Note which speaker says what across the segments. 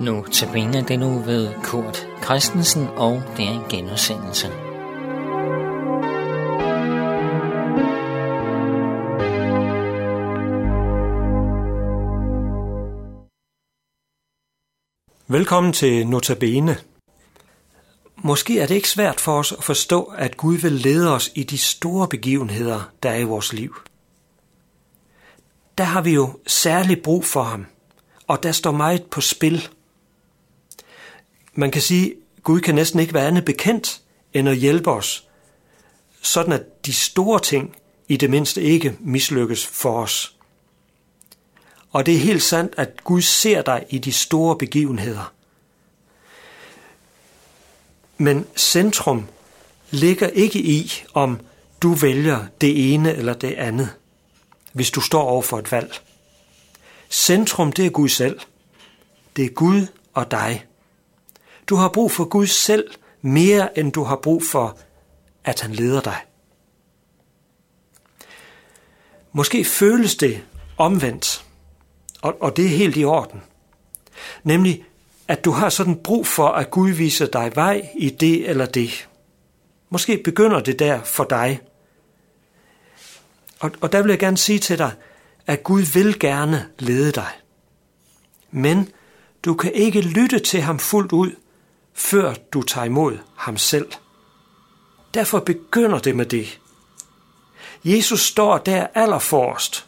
Speaker 1: Nu tabiner den nu ved Kurt Christensen, og det er en genudsendelse.
Speaker 2: Velkommen til Notabene. Måske er det ikke svært for os at forstå, at Gud vil lede os i de store begivenheder, der er i vores liv. Der har vi jo særlig brug for ham, og der står meget på spil. Man kan sige, at Gud kan næsten ikke være andet bekendt, end at hjælpe os, sådan at de store ting i det mindste ikke mislykkes for os. Og det er helt sandt, at Gud ser dig i de store begivenheder. Men centrum ligger ikke i, om du vælger det ene eller det andet, hvis du står over for et valg. Centrum, det er Gud selv. Det er Gud og dig. Du har brug for Gud selv mere, end du har brug for, at han leder dig. Måske føles det omvendt, og, og det er helt i orden. Nemlig, at du har sådan brug for, at Gud viser dig vej i det eller det. Måske begynder det der for dig. Og, og der vil jeg gerne sige til dig, at Gud vil gerne lede dig. Men du kan ikke lytte til ham fuldt ud, før du tager imod ham selv. Derfor begynder det med det. Jesus står der allerforrest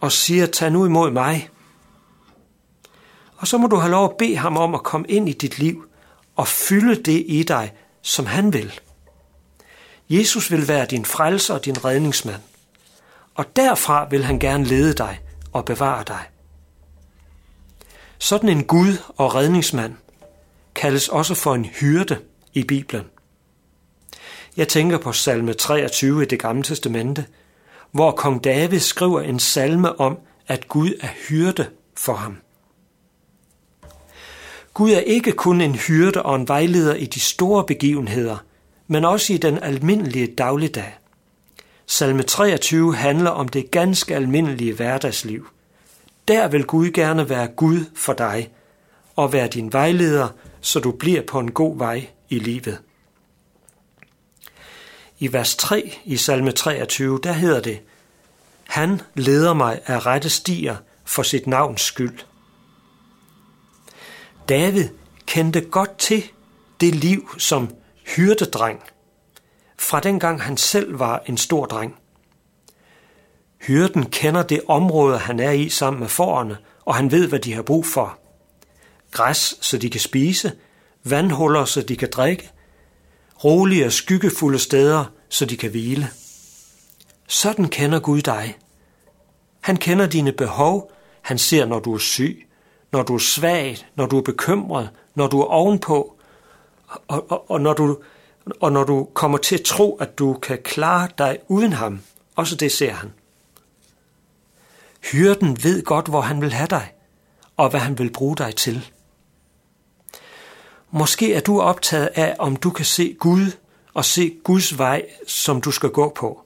Speaker 2: og siger, tag nu imod mig. Og så må du have lov at bede ham om at komme ind i dit liv og fylde det i dig, som han vil. Jesus vil være din frelser og din redningsmand. Og derfra vil han gerne lede dig og bevare dig. Sådan en Gud og redningsmand kaldes også for en hyrde i Bibelen. Jeg tænker på salme 23 i det gamle testamente, hvor kong David skriver en salme om, at Gud er hyrde for ham. Gud er ikke kun en hyrde og en vejleder i de store begivenheder, men også i den almindelige dagligdag. Salme 23 handler om det ganske almindelige hverdagsliv. Der vil Gud gerne være Gud for dig og være din vejleder, så du bliver på en god vej i livet. I vers 3 i salme 23, der hedder det, Han leder mig af rette stier for sit navns skyld. David kendte godt til det liv som hyrdedreng, fra dengang han selv var en stor dreng. Hyrden kender det område, han er i sammen med forerne, og han ved, hvad de har brug for. Græs, så de kan spise, vandhuller, så de kan drikke, rolige og skyggefulde steder, så de kan hvile. Sådan kender Gud dig. Han kender dine behov, han ser, når du er syg, når du er svag, når du er bekymret, når du er ovenpå, og, og, og, når du, og når du kommer til at tro, at du kan klare dig uden ham. Også det ser han. Hyrden ved godt, hvor han vil have dig, og hvad han vil bruge dig til. Måske er du optaget af, om du kan se Gud og se Guds vej, som du skal gå på.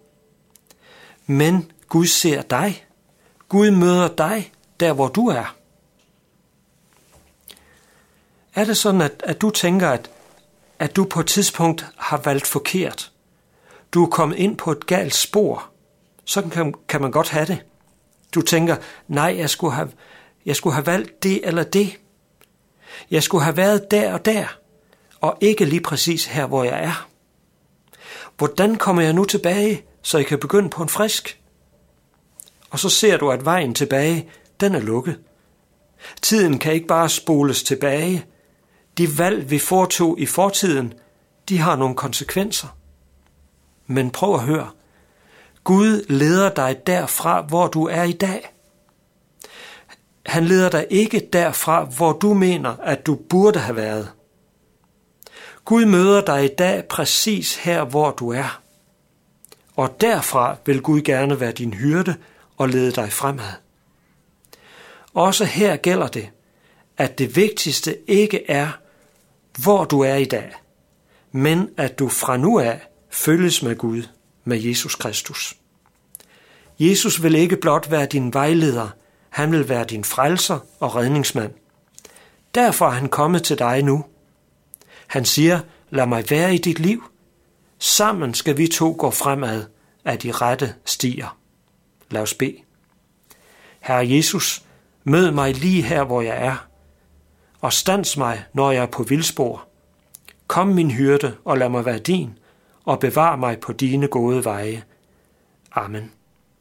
Speaker 2: Men Gud ser dig. Gud møder dig der, hvor du er. Er det sådan, at, at du tænker, at, at du på et tidspunkt har valgt forkert? Du er kommet ind på et galt spor. Sådan kan, kan man godt have det. Du tænker, nej, jeg skulle, have, jeg skulle have valgt det eller det. Jeg skulle have været der og der, og ikke lige præcis her, hvor jeg er. Hvordan kommer jeg nu tilbage, så jeg kan begynde på en frisk? Og så ser du, at vejen tilbage, den er lukket. Tiden kan ikke bare spoles tilbage. De valg, vi foretog i fortiden, de har nogle konsekvenser. Men prøv at høre. Gud leder dig derfra, hvor du er i dag. Han leder dig ikke derfra, hvor du mener, at du burde have været. Gud møder dig i dag præcis her, hvor du er. Og derfra vil Gud gerne være din hyrde og lede dig fremad. Også her gælder det, at det vigtigste ikke er, hvor du er i dag, men at du fra nu af følges med Gud, med Jesus Kristus. Jesus vil ikke blot være din vejleder, han vil være din frelser og redningsmand. Derfor er han kommet til dig nu. Han siger, lad mig være i dit liv. Sammen skal vi to gå fremad af de rette stier. Lad os bede. Herre Jesus, mød mig lige her, hvor jeg er, og stands mig, når jeg er på vildspor. Kom min hyrde og lad mig være din, og bevar mig på dine gode veje. Amen.